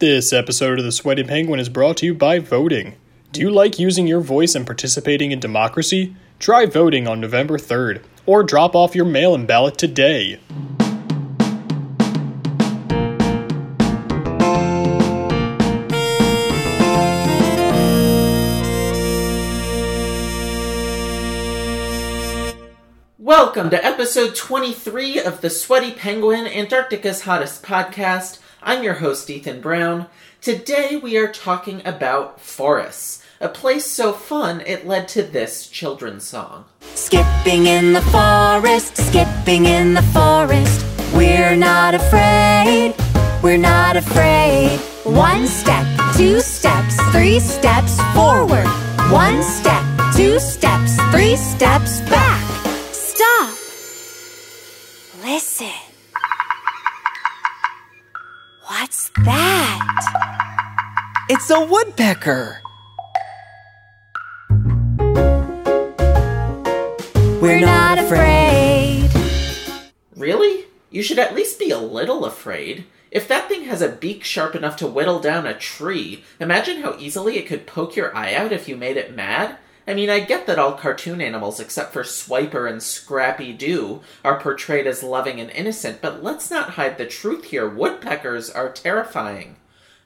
This episode of The Sweaty Penguin is brought to you by voting. Do you like using your voice and participating in democracy? Try voting on November 3rd, or drop off your mail in ballot today. Welcome to episode 23 of the Sweaty Penguin, Antarctica's hottest podcast. I'm your host, Ethan Brown. Today we are talking about forests, a place so fun it led to this children's song. Skipping in the forest, skipping in the forest. We're not afraid, we're not afraid. One step, two steps, three steps forward. One step, two steps, three steps back. Stop. Listen. What's that? It's a woodpecker. We're not afraid. Really? You should at least be a little afraid. If that thing has a beak sharp enough to whittle down a tree, imagine how easily it could poke your eye out if you made it mad. I mean, I get that all cartoon animals, except for Swiper and Scrappy Doo, are portrayed as loving and innocent, but let's not hide the truth here. Woodpeckers are terrifying.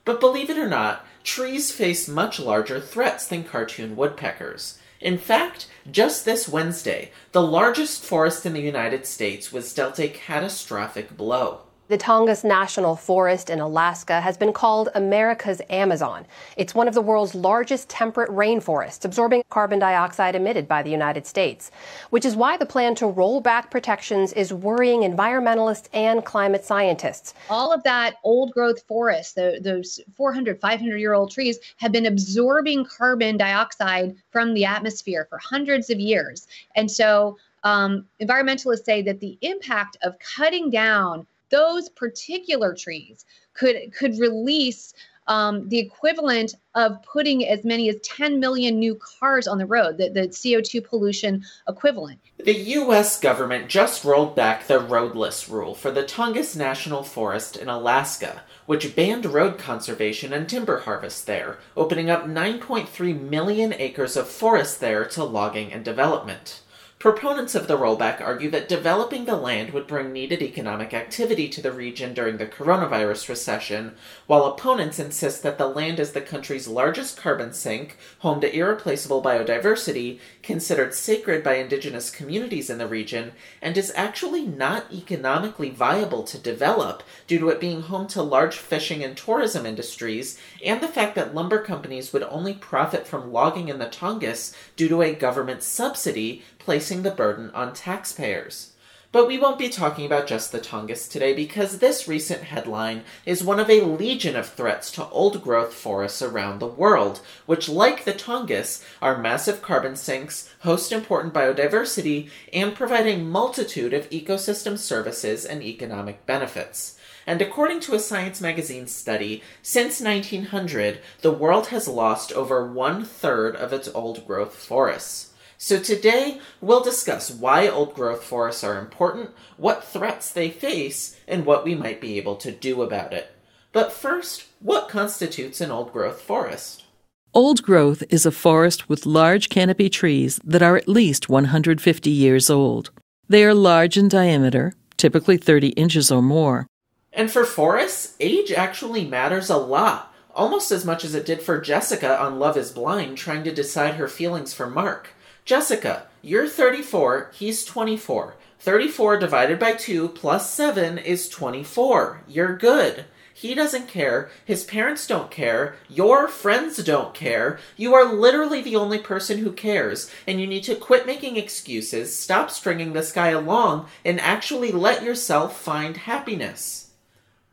But believe it or not, trees face much larger threats than cartoon woodpeckers. In fact, just this Wednesday, the largest forest in the United States was dealt a catastrophic blow. The Tongass National Forest in Alaska has been called America's Amazon. It's one of the world's largest temperate rainforests, absorbing carbon dioxide emitted by the United States, which is why the plan to roll back protections is worrying environmentalists and climate scientists. all of that old growth forest, the, those 400, 500 year old trees, have been absorbing carbon dioxide from the atmosphere for hundreds of years. And so, um, environmentalists say that the impact of cutting down those particular trees could could release um, the equivalent of putting as many as 10 million new cars on the road, the, the CO2 pollution equivalent. The US government just rolled back the roadless rule for the Tongass National Forest in Alaska, which banned road conservation and timber harvest there, opening up 9.3 million acres of forest there to logging and development. Proponents of the rollback argue that developing the land would bring needed economic activity to the region during the coronavirus recession, while opponents insist that the land is the country's largest carbon sink, home to irreplaceable biodiversity, considered sacred by indigenous communities in the region, and is actually not economically viable to develop due to it being home to large fishing and tourism industries, and the fact that lumber companies would only profit from logging in the Tongass due to a government subsidy placing the burden on taxpayers. But we won't be talking about just the Tongass today because this recent headline is one of a legion of threats to old growth forests around the world, which, like the Tongass, are massive carbon sinks, host important biodiversity, and provide a multitude of ecosystem services and economic benefits. And according to a Science magazine study, since 1900, the world has lost over one third of its old growth forests. So today, we'll discuss why old growth forests are important, what threats they face, and what we might be able to do about it. But first, what constitutes an old growth forest? Old growth is a forest with large canopy trees that are at least 150 years old. They are large in diameter, typically 30 inches or more. And for forests, age actually matters a lot, almost as much as it did for Jessica on Love is Blind trying to decide her feelings for Mark. Jessica, you're 34, he's 24. 34 divided by 2 plus 7 is 24. You're good. He doesn't care. His parents don't care. Your friends don't care. You are literally the only person who cares, and you need to quit making excuses, stop stringing this guy along, and actually let yourself find happiness.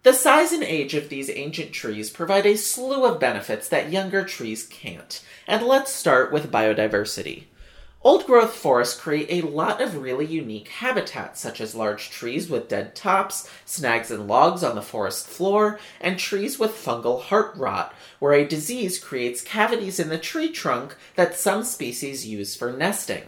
The size and age of these ancient trees provide a slew of benefits that younger trees can't. And let's start with biodiversity. Old growth forests create a lot of really unique habitats, such as large trees with dead tops, snags and logs on the forest floor, and trees with fungal heart rot, where a disease creates cavities in the tree trunk that some species use for nesting.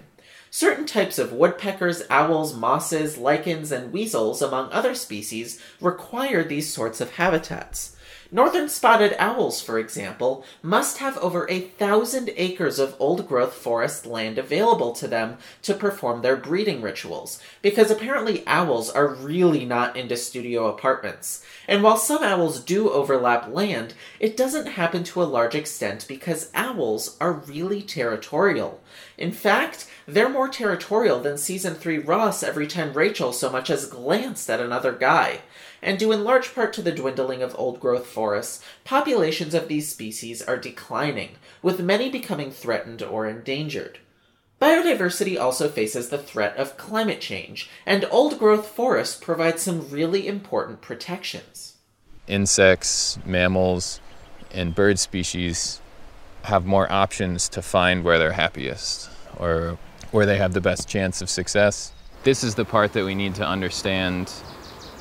Certain types of woodpeckers, owls, mosses, lichens, and weasels, among other species, require these sorts of habitats. Northern spotted owls, for example, must have over a thousand acres of old growth forest land available to them to perform their breeding rituals, because apparently owls are really not into studio apartments. And while some owls do overlap land, it doesn't happen to a large extent because owls are really territorial. In fact, they're more territorial than season 3 Ross every time Rachel so much as glanced at another guy and due in large part to the dwindling of old growth forests, populations of these species are declining, with many becoming threatened or endangered. Biodiversity also faces the threat of climate change, and old growth forests provide some really important protections. Insects, mammals, and bird species have more options to find where they're happiest or where they have the best chance of success. This is the part that we need to understand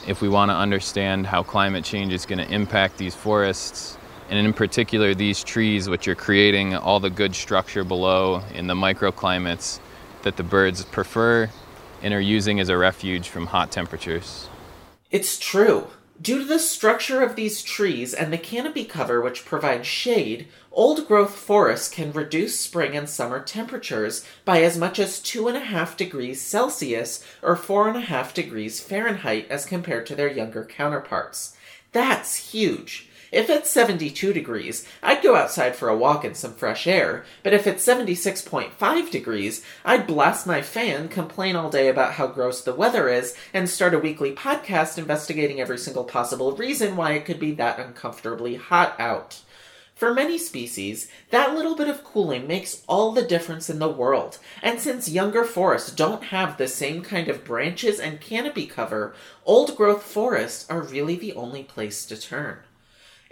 if we want to understand how climate change is going to impact these forests, and in particular these trees, which are creating all the good structure below in the microclimates that the birds prefer and are using as a refuge from hot temperatures. It's true. Due to the structure of these trees and the canopy cover which provides shade, old growth forests can reduce spring and summer temperatures by as much as 2.5 degrees Celsius or 4.5 degrees Fahrenheit as compared to their younger counterparts. That's huge. If it's 72 degrees, I'd go outside for a walk in some fresh air, but if it's 76.5 degrees, I'd blast my fan, complain all day about how gross the weather is, and start a weekly podcast investigating every single possible reason why it could be that uncomfortably hot out. For many species, that little bit of cooling makes all the difference in the world, and since younger forests don't have the same kind of branches and canopy cover, old growth forests are really the only place to turn.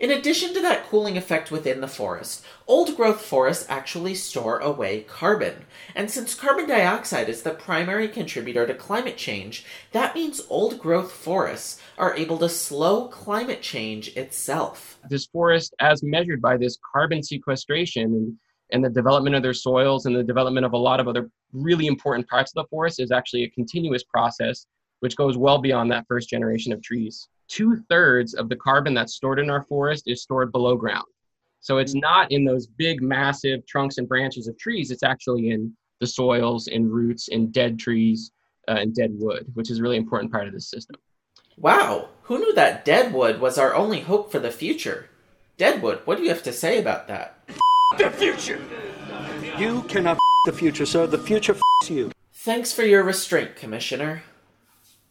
In addition to that cooling effect within the forest, old growth forests actually store away carbon. And since carbon dioxide is the primary contributor to climate change, that means old growth forests are able to slow climate change itself. This forest, as measured by this carbon sequestration and, the development of their soils and the development of a lot of other really important parts of the forest, is actually a continuous process which goes well beyond that first generation of trees two thirds of the carbon that's stored in our forest is stored below ground. So it's not in those big, massive trunks and branches of trees. It's actually in the soils, in roots, in dead trees, uh, and dead wood, which is a really important part of this system. Wow, who knew that dead wood was our only hope for the future? Deadwood, what do you have to say about that? the future! You cannot the future, sir. The future you. Thanks for your restraint, Commissioner.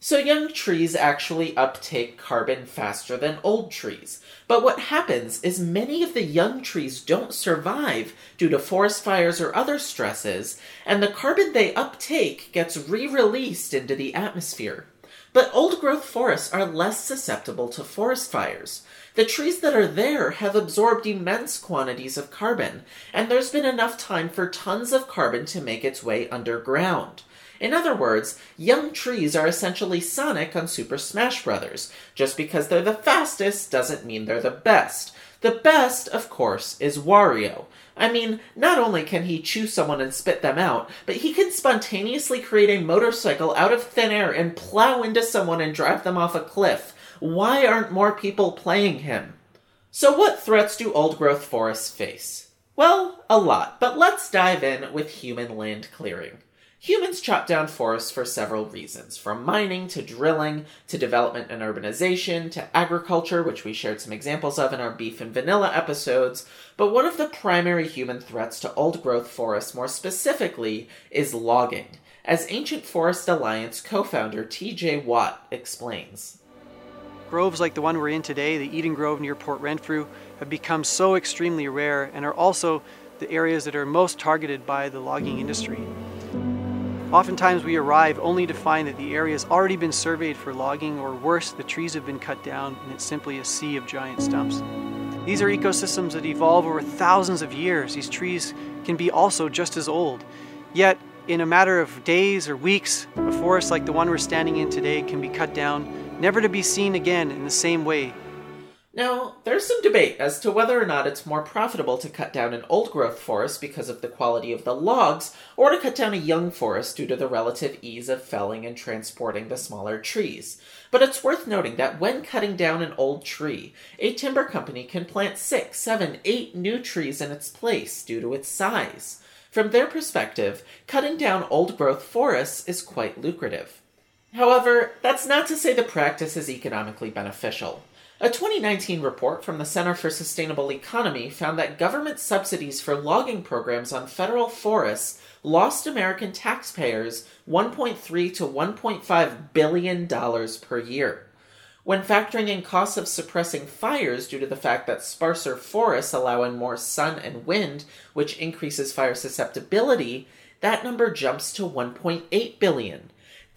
So young trees actually uptake carbon faster than old trees. But what happens is many of the young trees don't survive due to forest fires or other stresses, and the carbon they uptake gets re-released into the atmosphere. But old growth forests are less susceptible to forest fires. The trees that are there have absorbed immense quantities of carbon, and there's been enough time for tons of carbon to make its way underground. In other words, young trees are essentially Sonic on Super Smash Bros. Just because they're the fastest doesn't mean they're the best. The best, of course, is Wario. I mean, not only can he chew someone and spit them out, but he can spontaneously create a motorcycle out of thin air and plow into someone and drive them off a cliff. Why aren't more people playing him? So, what threats do old growth forests face? Well, a lot, but let's dive in with human land clearing. Humans chop down forests for several reasons, from mining to drilling to development and urbanization to agriculture, which we shared some examples of in our beef and vanilla episodes. But one of the primary human threats to old growth forests, more specifically, is logging, as Ancient Forest Alliance co founder TJ Watt explains. Groves like the one we're in today, the Eden Grove near Port Renfrew, have become so extremely rare and are also the areas that are most targeted by the logging industry. Oftentimes we arrive only to find that the area has already been surveyed for logging or worse, the trees have been cut down and it's simply a sea of giant stumps. These are ecosystems that evolve over thousands of years. These trees can be also just as old. Yet, in a matter of days or weeks, a forest like the one we're standing in today can be cut down, never to be seen again in the same way. Now, there's some debate as to whether or not it's more profitable to cut down an old growth forest because of the quality of the logs, or to cut down a young forest due to the relative ease of felling and transporting the smaller trees. But it's worth noting that when cutting down an old tree, a timber company can plant six, seven, eight new trees in its place due to its size. From their perspective, cutting down old growth forests is quite lucrative. However, that's not to say the practice is economically beneficial. A 2019 report from the Center for Sustainable Economy found that government subsidies for logging programs on federal forests lost American taxpayers 1.3 to 1.5 billion dollars per year. When factoring in costs of suppressing fires due to the fact that sparser forests allow in more sun and wind, which increases fire susceptibility, that number jumps to 1.8 billion.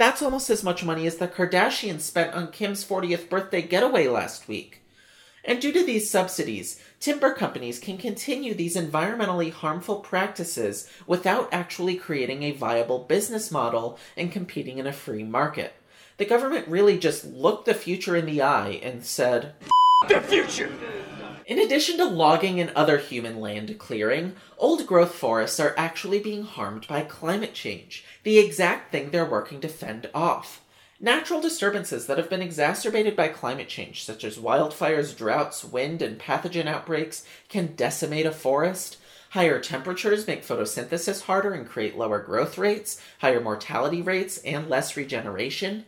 That's almost as much money as the Kardashians spent on Kim's 40th birthday getaway last week. And due to these subsidies, timber companies can continue these environmentally harmful practices without actually creating a viable business model and competing in a free market. The government really just looked the future in the eye and said, The future! In addition to logging and other human land clearing, old growth forests are actually being harmed by climate change, the exact thing they're working to fend off. Natural disturbances that have been exacerbated by climate change, such as wildfires, droughts, wind, and pathogen outbreaks, can decimate a forest. Higher temperatures make photosynthesis harder and create lower growth rates, higher mortality rates, and less regeneration.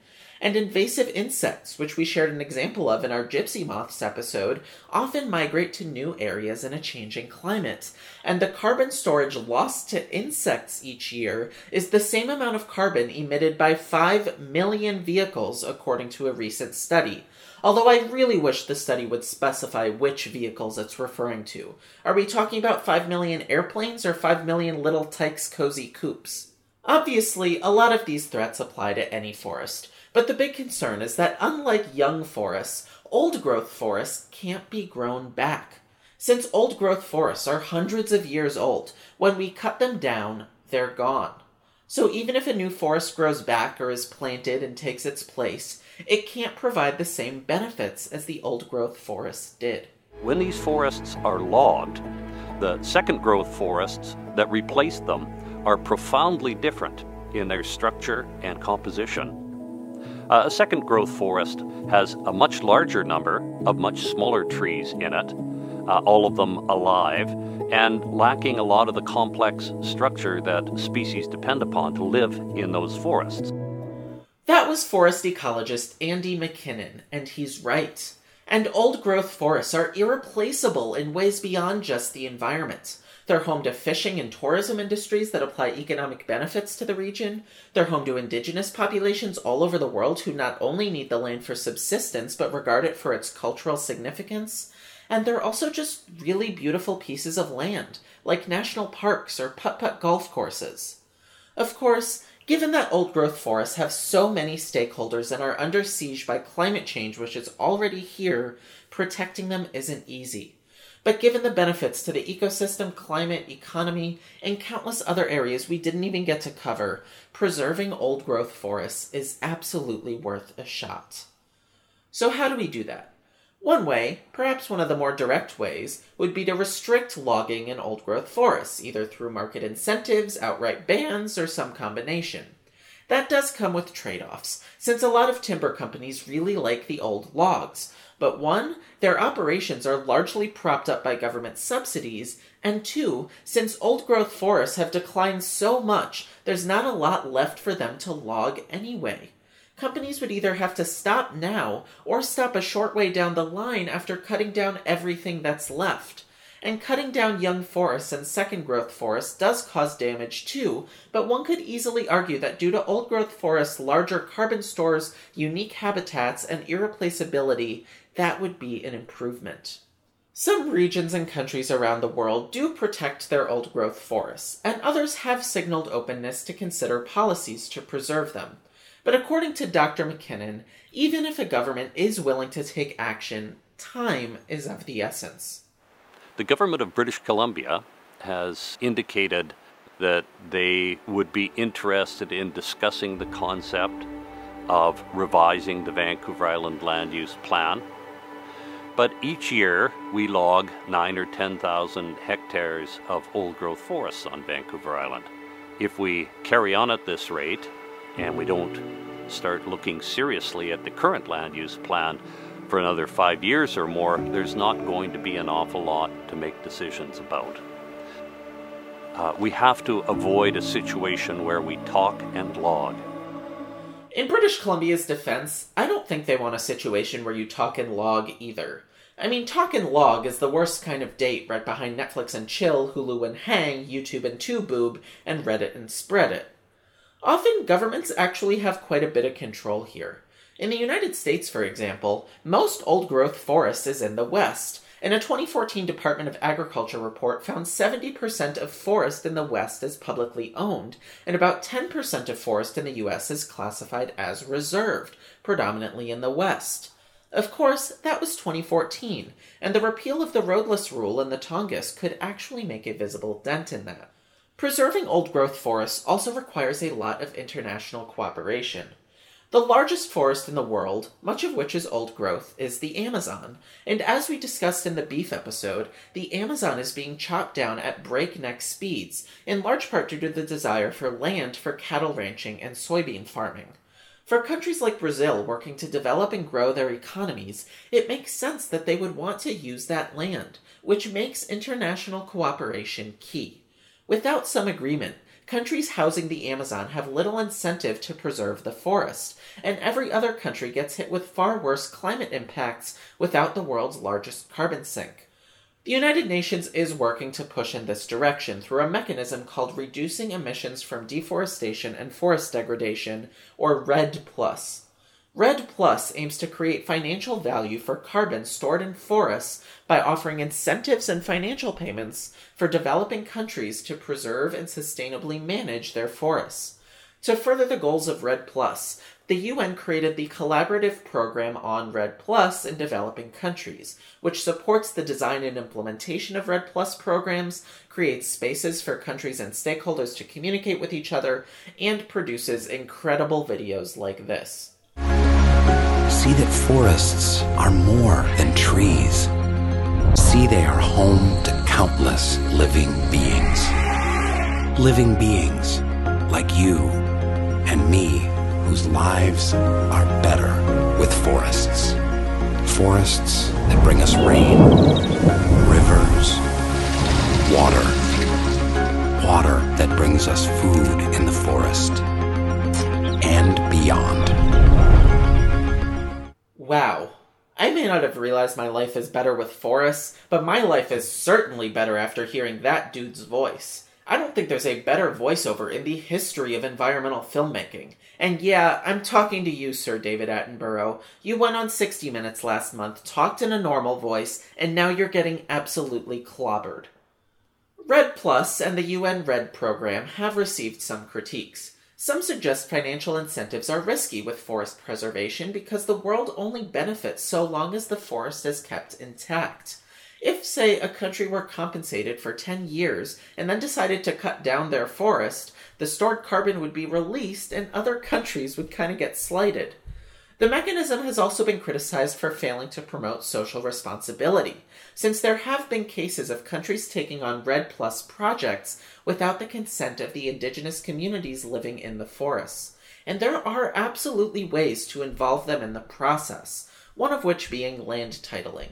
And invasive insects, which we shared an example of in our gypsy moths episode, often migrate to new areas in a changing climate. And the carbon storage lost to insects each year is the same amount of carbon emitted by 5 million vehicles, according to a recent study. Although I really wish the study would specify which vehicles it's referring to. Are we talking about 5 million airplanes or 5 million little Tikes cozy coupes? Obviously, a lot of these threats apply to any forest. But the big concern is that unlike young forests, old growth forests can't be grown back. Since old growth forests are hundreds of years old, when we cut them down, they're gone. So even if a new forest grows back or is planted and takes its place, it can't provide the same benefits as the old growth forests did. When these forests are logged, the second growth forests that replace them are profoundly different in their structure and composition. Uh, a second growth forest has a much larger number of much smaller trees in it, uh, all of them alive, and lacking a lot of the complex structure that species depend upon to live in those forests. That was forest ecologist Andy MacKinnon, and he's right. And old growth forests are irreplaceable in ways beyond just the environment. They're home to fishing and tourism industries that apply economic benefits to the region. They're home to indigenous populations all over the world who not only need the land for subsistence, but regard it for its cultural significance. And they're also just really beautiful pieces of land, like national parks or putt putt golf courses. Of course, given that old growth forests have so many stakeholders and are under siege by climate change, which is already here, protecting them isn't easy. But given the benefits to the ecosystem, climate, economy, and countless other areas we didn't even get to cover, preserving old growth forests is absolutely worth a shot. So, how do we do that? One way, perhaps one of the more direct ways, would be to restrict logging in old growth forests, either through market incentives, outright bans, or some combination. That does come with trade offs, since a lot of timber companies really like the old logs, but one, their operations are largely propped up by government subsidies, and two, since old growth forests have declined so much, there's not a lot left for them to log anyway. Companies would either have to stop now or stop a short way down the line after cutting down everything that's left. And cutting down young forests and second growth forests does cause damage too, but one could easily argue that due to old growth forests' larger carbon stores, unique habitats, and irreplaceability, that would be an improvement. Some regions and countries around the world do protect their old growth forests, and others have signaled openness to consider policies to preserve them. But according to Dr. MacKinnon, even if a government is willing to take action, time is of the essence. The government of British Columbia has indicated that they would be interested in discussing the concept of revising the Vancouver Island land use plan But each year we log nine or 10,000 hectares of old growth forests on Vancouver Island. If we carry on at this rate and we don't start looking seriously at the current land use plan for another five years or more, there's not going to be an awful lot to make decisions about. Uh, we have to avoid a situation where we talk and log. In British Columbia's defense, I don't think they want a situation where you talk and log either. I mean, talk and log is the worst kind of date right behind Netflix and chill, Hulu and hang, YouTube and tubeboob, and Reddit and spread it. Often, governments actually have quite a bit of control here. In the United States, for example, most old growth forest is in the West, and a 2014 Department of Agriculture report found 70% of forest in the West is publicly owned, and about 10% of forest in the US is classified as reserved, predominantly in the West. Of course, that was 2014, and the repeal of the roadless rule in the Tongass could actually make a visible dent in that. Preserving old growth forests also requires a lot of international cooperation. The largest forest in the world, much of which is old growth, is the Amazon, and as we discussed in the beef episode, the Amazon is being chopped down at breakneck speeds, in large part due to the desire for land for cattle ranching and soybean farming. For countries like Brazil working to develop and grow their economies, it makes sense that they would want to use that land, which makes international cooperation key. Without some agreement, countries housing the Amazon have little incentive to preserve the forest, and every other country gets hit with far worse climate impacts without the world's largest carbon sink. The United Nations is working to push in this direction through a mechanism called Reducing Emissions from Deforestation and Forest Degradation, or REDD Plus. REDD Plus aims to create financial value for carbon stored in forests by offering incentives and financial payments for developing countries to preserve and sustainably manage their forests. To further the goals of REDD Plus, the UN created the Collaborative Program on REDD Plus in developing countries, which supports the design and implementation of REDD Plus programs, creates spaces for countries and stakeholders to communicate with each other, and produces incredible videos like this see that forests are more than trees. See they are home to countless living beings. Living beings like you and me, whose lives are better with forests. Forests that bring us rain, rivers, water. Water that brings us food in the forest and beyond. Wow. I may not have realized my life is better with forests, but my life is certainly better after hearing that dude's voice. I don't think there's a better voiceover in the history of environmental filmmaking. And yeah, I'm talking to you, Sir David Attenborough. You went on 60 Minutes last month, talked in a normal voice, and now you're getting absolutely clobbered. REDD Plus and the UN REDD program have received some critiques. Some suggest financial incentives are risky with forest preservation because the world only benefits so long as the forest is kept intact. If, say, a country were compensated for 10 years and then decided to cut down their forest, the stored carbon would be released and other countries would kind of get slighted. The mechanism has also been criticized for failing to promote social responsibility, since there have been cases of countries taking on REDD Plus projects without the consent of the indigenous communities living in the forests. And there are absolutely ways to involve them in the process, one of which being land titling.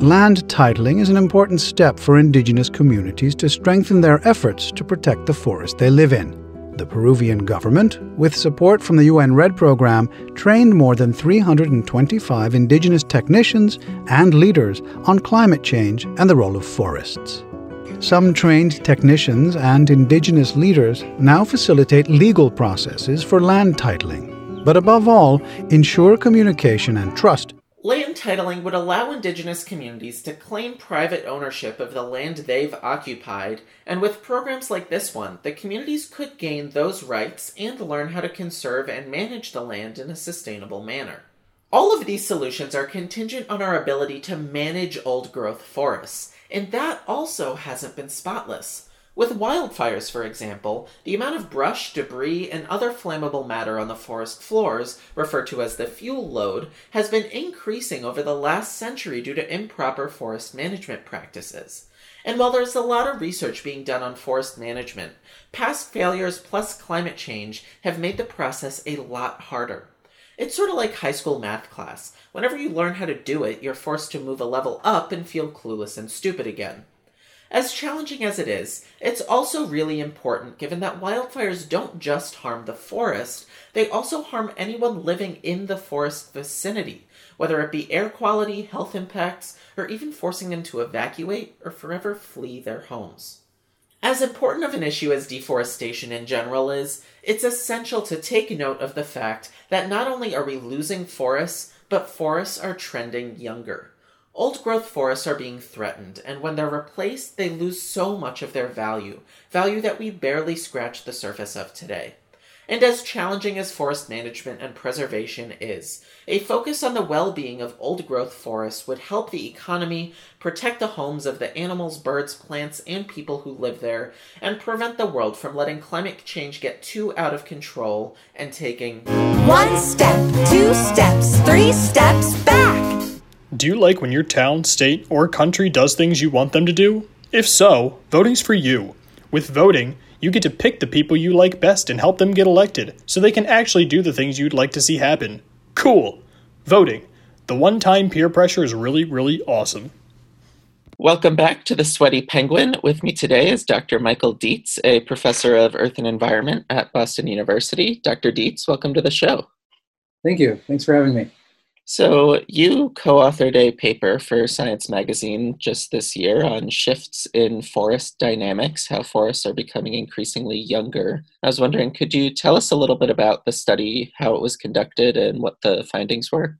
Land titling is an important step for indigenous communities to strengthen their efforts to protect the forest they live in. The Peruvian government, with support from the UN REDD program, trained more than 325 indigenous technicians and leaders on climate change and the role of forests. Some trained technicians and indigenous leaders now facilitate legal processes for land titling, but above all, ensure communication and trust Land titling would allow indigenous communities to claim private ownership of the land they've occupied, and with programs like this one, the communities could gain those rights and learn how to conserve and manage the land in a sustainable manner. All of these solutions are contingent on our ability to manage old growth forests, and that also hasn't been spotless. With wildfires, for example, the amount of brush, debris, and other flammable matter on the forest floors, referred to as the fuel load, has been increasing over the last century due to improper forest management practices. And while there's a lot of research being done on forest management, past failures plus climate change have made the process a lot harder. It's sort of like high school math class. Whenever you learn how to do it, you're forced to move a level up and feel clueless and stupid again. As challenging as it is, it's also really important given that wildfires don't just harm the forest, they also harm anyone living in the forest vicinity, whether it be air quality, health impacts, or even forcing them to evacuate or forever flee their homes. As important of an issue as deforestation in general is, it's essential to take note of the fact that not only are we losing forests, but forests are trending younger. Old growth forests are being threatened, and when they're replaced, they lose so much of their value, value that we barely scratch the surface of today. And as challenging as forest management and preservation is, a focus on the well being of old growth forests would help the economy, protect the homes of the animals, birds, plants, and people who live there, and prevent the world from letting climate change get too out of control and taking one step, two steps, three steps back. Do you like when your town, state, or country does things you want them to do? If so, voting's for you. With voting, you get to pick the people you like best and help them get elected so they can actually do the things you'd like to see happen. Cool! Voting. The one time peer pressure is really, really awesome. Welcome back to the Sweaty Penguin. With me today is Dr. Michael Dietze, a professor of Earth and Environment at Boston University. Dr. Dietze, welcome to the show. Thank you. Thanks for having me. So, you co authored a paper for Science Magazine just this year on shifts in forest dynamics, how forests are becoming increasingly younger. I was wondering, could you tell us a little bit about the study, how it was conducted, and what the findings were?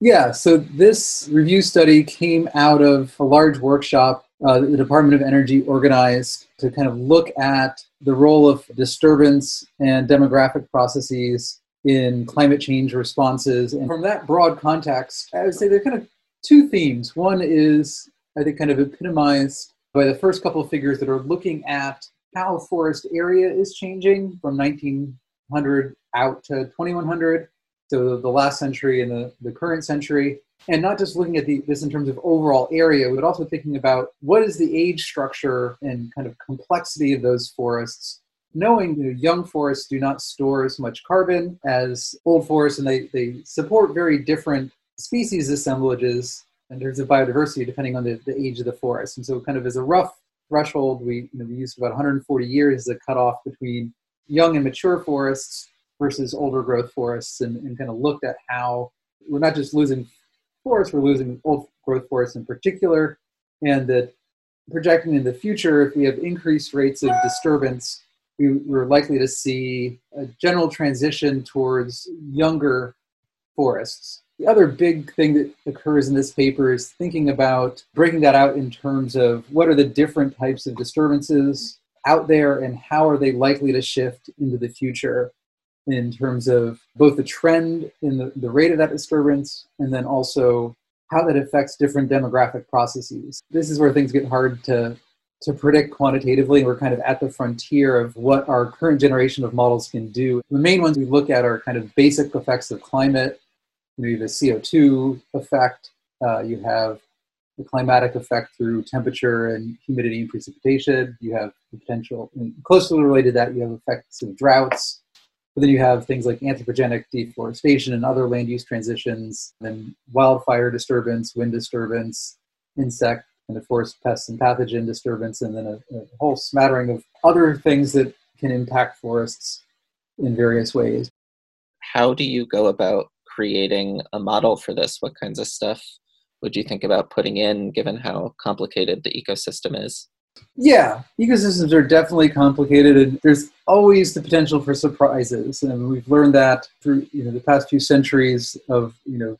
Yeah, so this review study came out of a large workshop uh, the Department of Energy organized to kind of look at the role of disturbance and demographic processes in climate change responses. And from that broad context, I would say there are kind of two themes. One is, I think, kind of epitomized by the first couple of figures that are looking at how forest area is changing from 1900 out to 2100, so the last century and the, the current century. And not just looking at the, this in terms of overall area, but also thinking about what is the age structure and kind of complexity of those forests knowing you know, young forests do not store as much carbon as old forests, and they, they support very different species assemblages in terms of biodiversity depending on the, the age of the forest. And so, kind of as a rough threshold, we, you know, we used about 140 years as a cutoff between young and mature forests versus older growth forests, and, and kind of looked at how we're not just losing forests, we're losing old growth forests in particular, and that projecting in the future, if we have increased rates of disturbance we were likely to see a general transition towards younger forests. The other big thing that occurs in this paper is thinking about breaking that out in terms of what are the different types of disturbances out there and how are they likely to shift into the future in terms of both the trend in the, the rate of that disturbance and then also how that affects different demographic processes. This is where things get hard to to predict quantitatively. We're kind of at the frontier of what our current generation of models can do. The main ones we look at are kind of basic effects of climate. You, have the CO2 effect, uh, you have the climatic effect through temperature and humidity and precipitation. You have the potential, closely related to that, you have effects of droughts. But then you have things like anthropogenic deforestation and other land use transitions, then wildfire disturbance, wind disturbance, insect and of course pests and pathogen disturbance, and then a, a whole smattering of other things that can impact forests in various ways. How do you go about creating a model for this? What kinds of stuff would you think about putting in given how complicated the ecosystem is? Yeah, ecosystems are definitely complicated, and there's always the potential for surprises. And we've learned that through you know the past few centuries of you know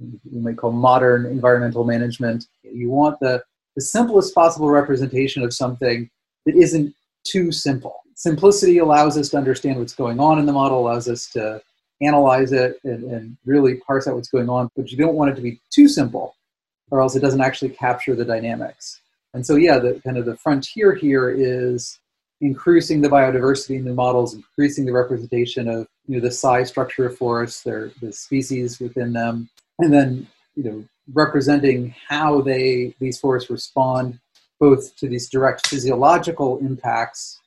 we might call modern environmental management. You want the, the simplest possible representation of something that isn't too simple. Simplicity allows us to understand what's going on in the model, allows us to analyze it and, and really parse out what's going on, but you don't want it to be too simple, or else it doesn't actually capture the dynamics. And so, yeah, the kind of the frontier here is increasing the biodiversity in the models, increasing the representation of you know the size structure of forests, their the species within them, and then you know representing how they these forests respond both to these direct physiological impacts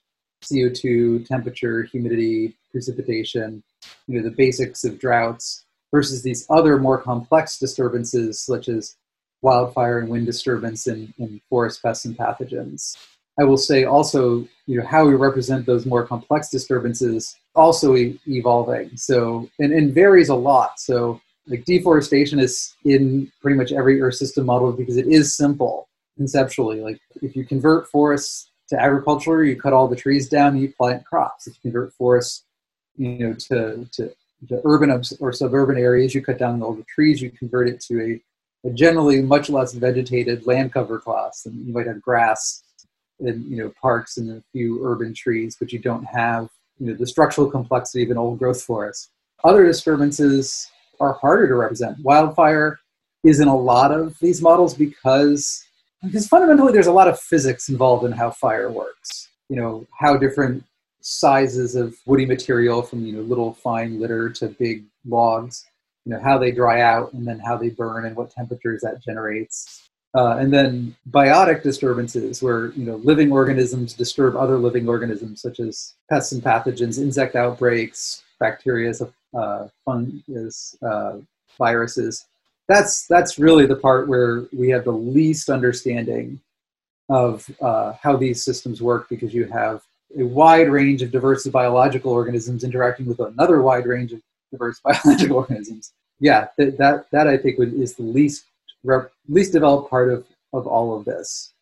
CO2, temperature, humidity, precipitation, you know, the basics of droughts, versus these other more complex disturbances such as wildfire and wind disturbance in, in forest pests and pathogens. I will say also, you know, how we represent those more complex disturbances also e- evolving. So, and, and varies a lot. So, like deforestation is in pretty much every Earth system model because it is simple conceptually. Like if you convert forests to agriculture, you cut all the trees down, you plant crops. If you convert forests, you know, to, to, to urban or suburban areas, you cut down all the trees, you convert it to a, a generally much less vegetated land cover class. And you might have grass and, you know, parks and a few urban trees, but you don't have, you know, the structural complexity of an old growth forest. Other disturbances are harder to represent. Wildfire is in a lot of these models because because fundamentally there's a lot of physics involved in how fire works you know how different sizes of woody material from you know little fine litter to big logs you know how they dry out and then how they burn and what temperatures that generates uh, and then biotic disturbances where you know living organisms disturb other living organisms such as pests and pathogens insect outbreaks bacteria uh, fungus uh, viruses that's that's really the part where we have the least understanding of uh, how these systems work because you have a wide range of diverse biological organisms interacting with another wide range of diverse biological organisms. Yeah, that that, that I think would, is the least rep, least developed part of of all of this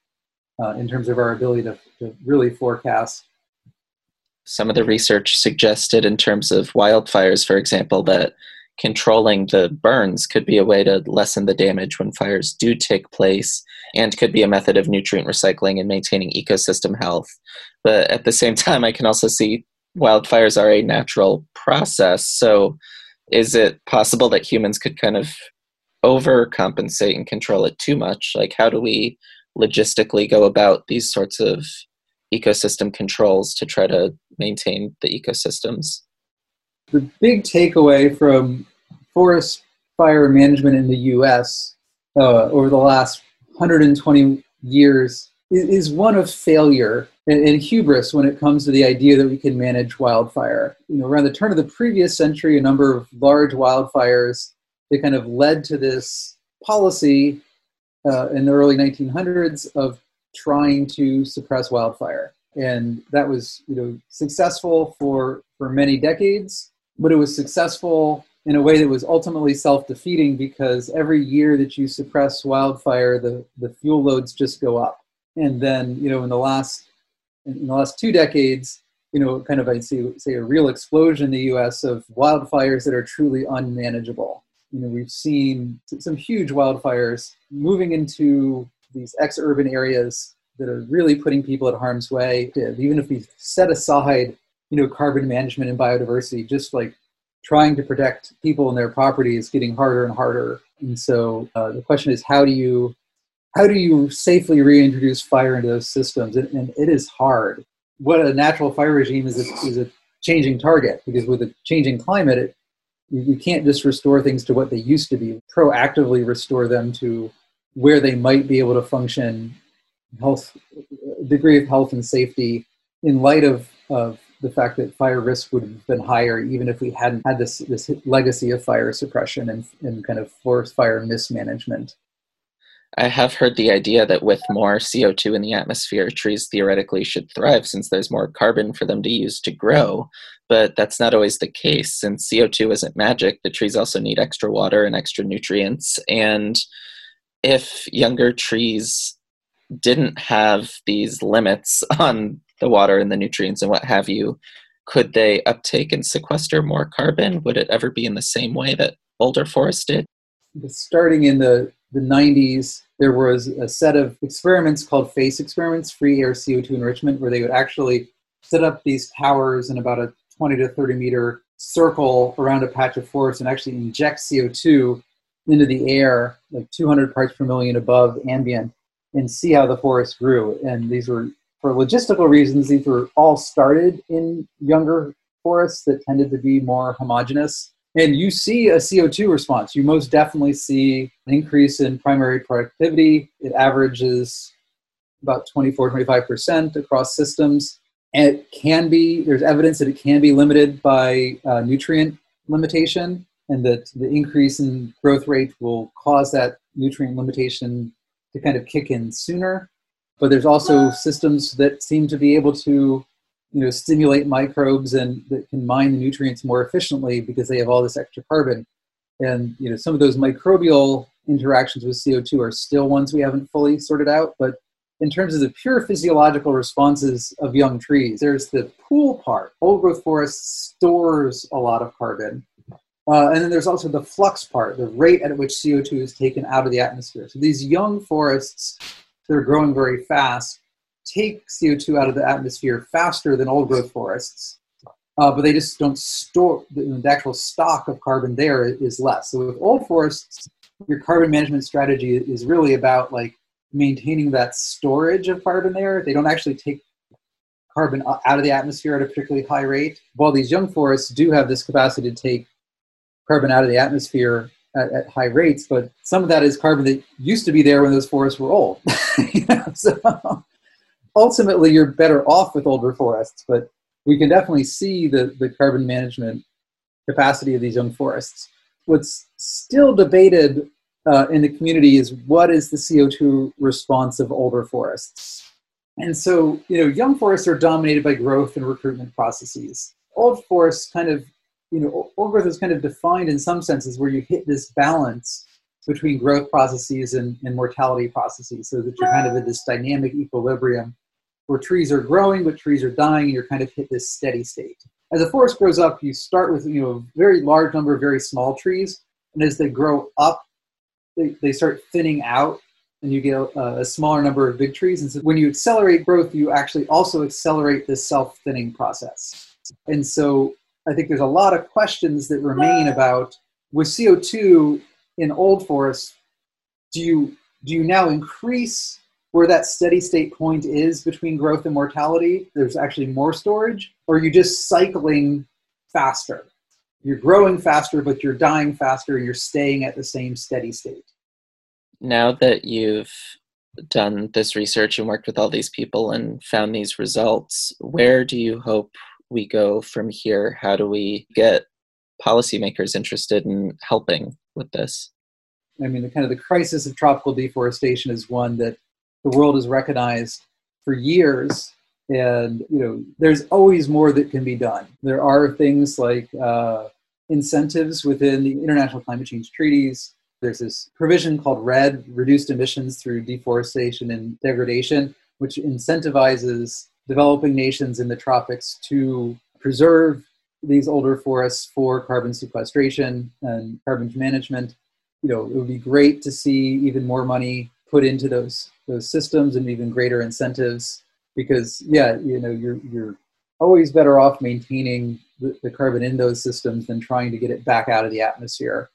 uh, in terms of our ability to, to really forecast. Some of the research suggested, in terms of wildfires, for example, that controlling the burns could be a way to lessen the damage when fires do take place and could be a method of nutrient recycling and maintaining ecosystem health. But at the same time, I can also see wildfires are a natural process. So is it possible that humans could kind of overcompensate and control it too much? Like, how do we logistically go about these sorts of ecosystem controls to try to maintain the ecosystems? the big takeaway from forest fire management in the U.S. Uh, over the last 120 years is, one of failure and, and, hubris when it comes to the idea that we can manage wildfire. You know, around the turn of the previous century, a number of large wildfires that kind of led to this policy uh, in the early 1900s of trying to suppress wildfire, and that was you know successful for for many decades but it was successful in a way that was ultimately self-defeating because every year that you suppress wildfire, the, the fuel loads just go up. And then, you know, in the last in the last two decades, you know, kind of I'd say, say a real explosion in the U.S. of wildfires that are truly unmanageable. You know, we've seen some huge wildfires moving into these ex-urban areas that are really putting people at harm's way. Even if we set aside you know carbon management and biodiversity just like trying to protect people and their property is getting harder and harder. And so uh, the question is how do you how do you safely reintroduce fire into those systems? And, and it is hard. What a natural fire regime is a, is a changing target because with a changing climate it, you can't just restore things to what they used to be. Proactively restore them to where they might be able to function health degree of health and safety in light of, of the fact that fire risk would have been higher even if we hadn't had this, this legacy of fire suppression and, and kind of forest fire mismanagement. I have heard the idea that with more CO2 in the atmosphere, trees theoretically should thrive since there's more carbon for them to use to grow. But that's not always the case. Since CO2 isn't magic, the trees also need extra water and extra nutrients. And if younger trees didn't have these limits on the water and the nutrients and what have you, could they uptake and sequester more carbon? Would it ever be in the same way that older forests did? Starting in the, the 90s, there was a set of experiments called FACE experiments, free air CO2 enrichment, where they would actually set up these towers in about a 20 to 30 meter circle around a patch of forest and actually inject CO2 into the air, like 200 parts per million above ambient, and see how the forest grew. And these were, for logistical reasons, these were all started in younger forests that tended to be more homogeneous. And you see a CO2 response. You most definitely see an increase in primary productivity. It averages about 24, 25% across systems. And it can be, there's evidence that it can be limited by uh, nutrient limitation, and that the increase in growth rate will cause that nutrient limitation to kind of kick in sooner. But there's also systems that seem to be able to you know, stimulate microbes and that can mine the nutrients more efficiently because they have all this extra carbon. And you know, some of those microbial interactions with CO2 are still ones we haven't fully sorted out. But in terms of the pure physiological responses of young trees, there's the pool part. Old growth forest stores a lot of carbon. Uh, and then there's also the flux part, the rate at which CO2 is taken out of the atmosphere. So these young forests that are growing very fast take CO2 out of the atmosphere faster than old growth forests, uh, but they just don't store the, the, actual stock of carbon there is less. So with old forests, your carbon management strategy is really about like maintaining that storage of carbon there. They don't actually take carbon out of the atmosphere at a particularly high rate. While these young forests do have this capacity to take carbon out of the atmosphere at, at high rates, but some of that is carbon that used to be there when those forests were old. you know? So ultimately you're better off with older forests, but we can definitely see the, the carbon management capacity of these young forests. What's still debated uh, in the community is what is the CO2 response of older forests? And so, you know, young forests are dominated by growth and recruitment processes. Old forests kind of, you know, old growth is kind of defined in some senses where you hit this balance between growth processes and, and mortality processes so that you're kind of in this dynamic equilibrium where trees are growing but trees are dying and you're kind of hit this steady state. As a forest grows up, you start with you know a very large number of very small trees, and as they grow up, they, they start thinning out and you get a, a, smaller number of big trees. And so when you accelerate growth, you actually also accelerate this self thinning process. And so I think there's a lot of questions that remain about with CO2 in old forests, do you, do you now increase where that steady state point is between growth and mortality, there's actually more storage, or are you just cycling faster? You're growing faster, but you're dying faster, and you're staying at the same steady state. Now that you've done this research and worked with all these people and found these results, where do you hope we go from here? How do we get policymakers interested in helping with this? I mean, the kind of the crisis of tropical deforestation is one that the world has recognized for years and you know there's always more that can be done there are things like uh, incentives within the international climate change treaties there's this provision called REDD, reduced emissions through deforestation and degradation which incentivizes developing nations in the tropics to preserve these older forests for carbon sequestration and carbon management. You know it would be great to see even more money put into those those systems and even greater incentives because yeah you know you're you're always better off maintaining the, the carbon in those systems than trying to get it back out of the atmosphere.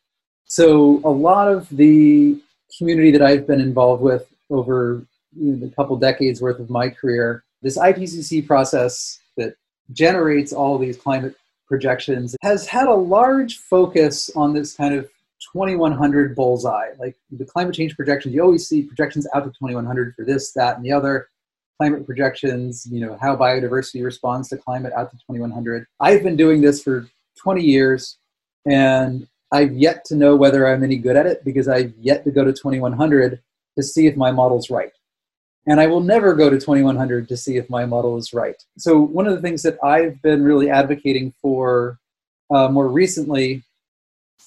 So a lot of the community that i've been involved with over you know, the couple decades worth of my career this ipcc process that generates all these climate projections has had a large focus on this kind of 2100 bullseye. Like the climate change projections, you always see projections out to 2100 for this, that, and the other. Climate projections, you know, how biodiversity responds to climate out to 2100. I've been doing this for 20 years and I've yet to know whether I'm any good at it because I've yet to go to 2100 to see if my model's right. And I will never go to 2100 to see if my model is right. So, one of the things that I've been really advocating for uh, more recently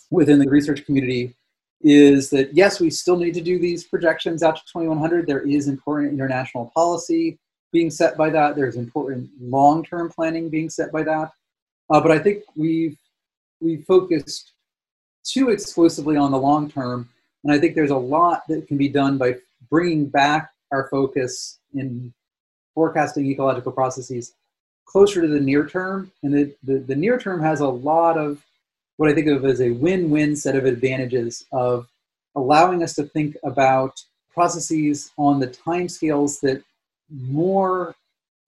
within the research community is that yes, we still need to do these projections out to 2100. There is important international policy being set by that. There's important long-term planning being set by that. Uh, but I think we've we focused too exclusively on the long term, and I think there's a lot that can be done by bringing back our focus in forecasting ecological processes closer to the near term. And the, the, the near term has a lot of what I think of as a win win set of advantages of allowing us to think about processes on the timescales that more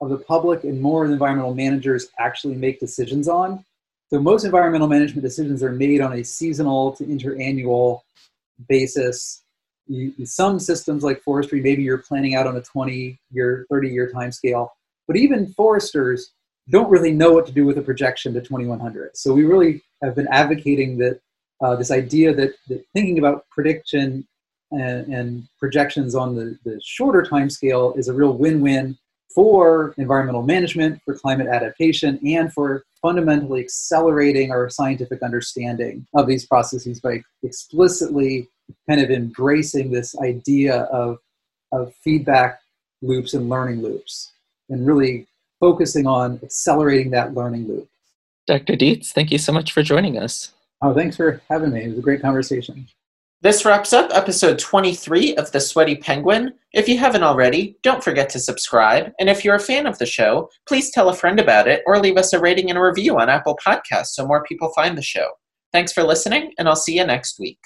of the public and more of the environmental managers actually make decisions on. So most environmental management decisions are made on a seasonal to interannual basis. You, some systems like forestry, maybe you're planning out on a 20 year, 30 year time scale. But even foresters don't really know what to do with a projection to 2100. So we really have been advocating that uh, this idea that, that, thinking about prediction and, and projections on the, the shorter time scale is a real win-win for environmental management, for climate adaptation, and for fundamentally accelerating our scientific understanding of these processes by explicitly kind of embracing this idea of, of feedback loops and learning loops and really focusing on accelerating that learning loop. Dr. Dietze, thank you so much for joining us. Oh, thanks for having me. It was a great conversation. This wraps up episode 23 of The Sweaty Penguin. If you haven't already, don't forget to subscribe. And if you're a fan of the show, please tell a friend about it or leave us a rating and a review on Apple Podcasts so more people find the show. Thanks for listening, and I'll see you next week.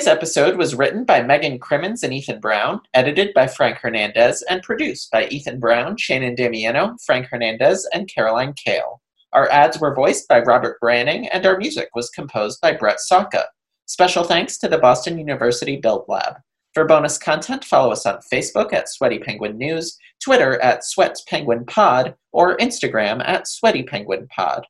Today's episode was written by Megan Crimmins and Ethan Brown, edited by Frank Hernandez, and produced by Ethan Brown, Shannon Damiano, Frank Hernandez, and Caroline Kale. Our ads were voiced by Robert Branning, and our music was composed by Brett Saka. Special thanks to the Boston University Build Lab. For bonus content, follow us on Facebook at Sweaty Penguin News, Twitter at Sweaty Penguin Pod, or Instagram at Sweaty Penguin Pod.